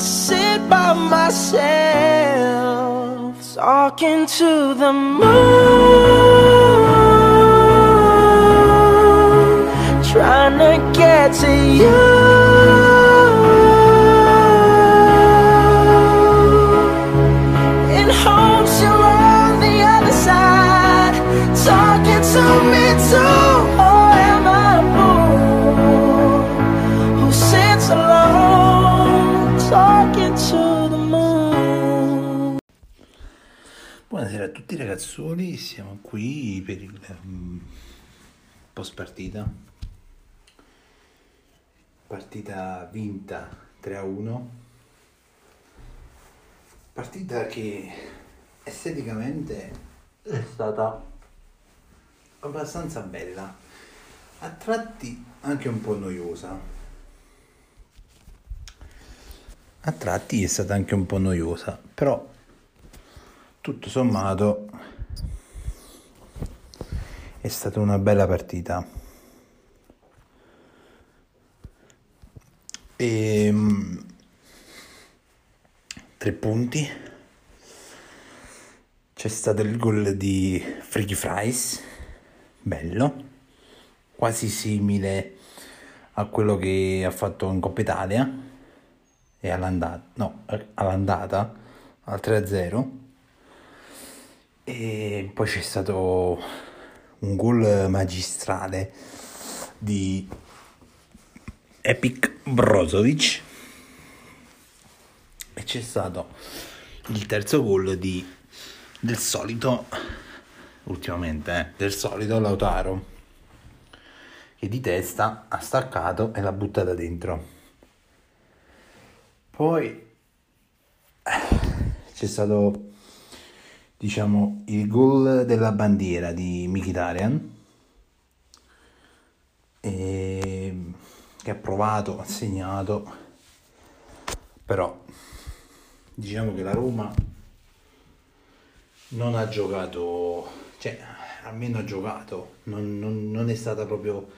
sit by myself, talking to the moon, trying to get to you. Tutti ragazzoli, siamo qui per il mm, post partita. Partita vinta 3 a 1. Partita che esteticamente è stata abbastanza bella, a tratti anche un po' noiosa. A tratti è stata anche un po' noiosa, però tutto sommato è stata una bella partita. E, tre punti. C'è stato il gol di Freaky Fries, bello, quasi simile a quello che ha fatto in Coppa Italia e all'andata, no, all'andata al 3-0. E poi c'è stato un gol magistrale di Epic Brozovic. E c'è stato il terzo gol di del solito ultimamente eh, del solito Lautaro che di testa ha staccato e l'ha buttata dentro. Poi eh, c'è stato diciamo il gol della bandiera di Mkhitaryan e che ha provato, ha segnato. Però diciamo che la Roma non ha giocato cioè almeno ha giocato. Non, non- non è stata proprio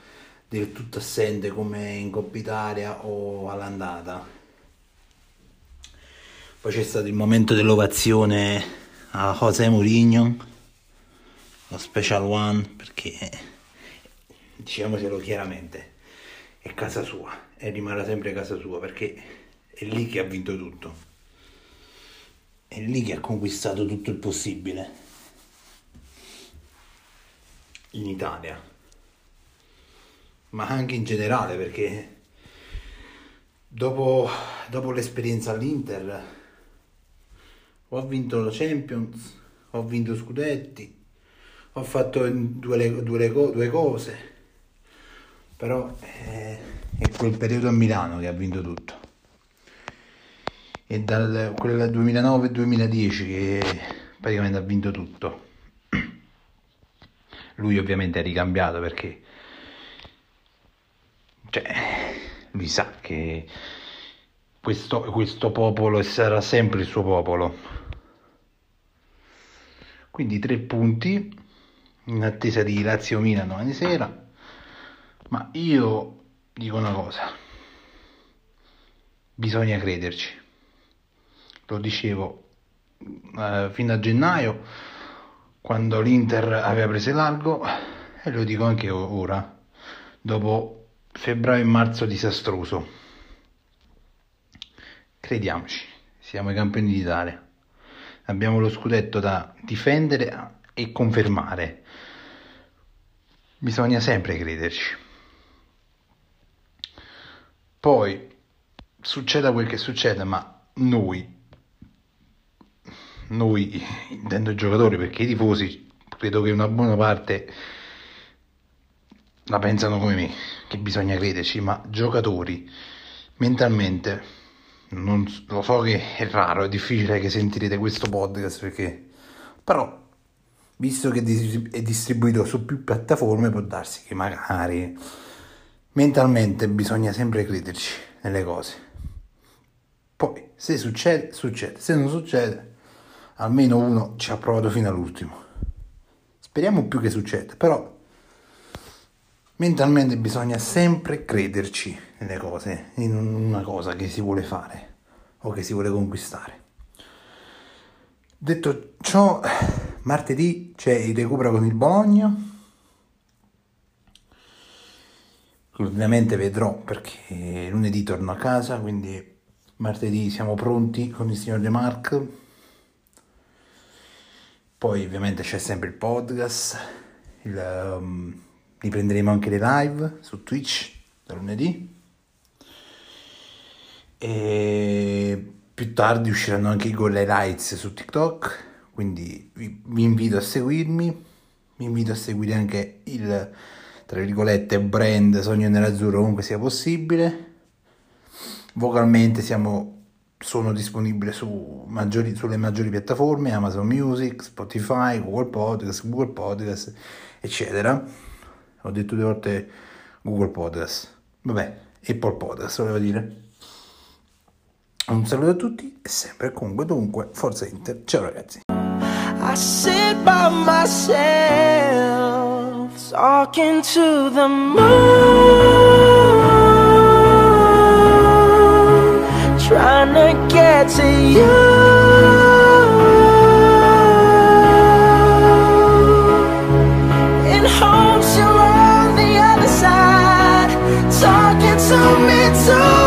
del tutto assente come in Coppa Italia o all'andata. Poi c'è stato il momento dell'ovazione a José Mourinho, lo special one, perché diciamocelo chiaramente, è casa sua e rimarrà sempre casa sua perché è lì che ha vinto tutto. È lì che ha conquistato tutto il possibile. In Italia. Ma anche in generale perché dopo, dopo l'esperienza all'Inter ho vinto la Champions, ho vinto scudetti, ho fatto due, due, due cose, però eh, è quel periodo a Milano che ha vinto tutto. E dal quel 2009-2010 che praticamente ha vinto tutto. Lui ovviamente è ricambiato perché cioè, lui sa che questo, questo popolo sarà sempre il suo popolo. Quindi tre punti in attesa di Lazio Milan domani sera. Ma io dico una cosa: bisogna crederci. Lo dicevo eh, fino a gennaio, quando l'Inter aveva preso largo, e lo dico anche ora, dopo febbraio e marzo disastroso. Crediamoci, siamo i campioni d'Italia. Abbiamo lo scudetto da difendere e confermare. Bisogna sempre crederci. Poi succeda quel che succeda, ma noi, noi intendo i giocatori perché i tifosi credo che una buona parte la pensano come me, che bisogna crederci, ma giocatori mentalmente non, lo so che è raro, è difficile che sentirete questo podcast perché però visto che è distribuito su più piattaforme può darsi che magari mentalmente bisogna sempre crederci nelle cose. Poi se succede, succede, se non succede, almeno uno ci ha provato fino all'ultimo. Speriamo più che succeda, però mentalmente bisogna sempre crederci nelle cose, in una cosa che si vuole fare. o che si vuole conquistare. Detto ciò, martedì c'è il recupero con il Bologna. Ovviamente vedrò perché lunedì torno a casa, quindi martedì siamo pronti con il signor De Marc. Poi ovviamente c'è sempre il podcast, il, um, riprenderemo anche le live su Twitch da lunedì. E più tardi usciranno anche i Goal Highlights su TikTok, quindi vi, vi invito a seguirmi, vi invito a seguire anche il, tra virgolette, brand Sogno Nell'Azzurro ovunque sia possibile. Vocalmente siamo, sono disponibile su maggiori, sulle maggiori piattaforme, Amazon Music, Spotify, Google Podcast, Google Podcast, eccetera. Ho detto due volte Google Podcast. Vabbè, Apple Podcast, volevo dire. Un saluto a tutti e sempre comunque dunque Forza Inter. Ciao ragazzi. I sit by myself talking to the moon, trying to get to you. Talking to me too.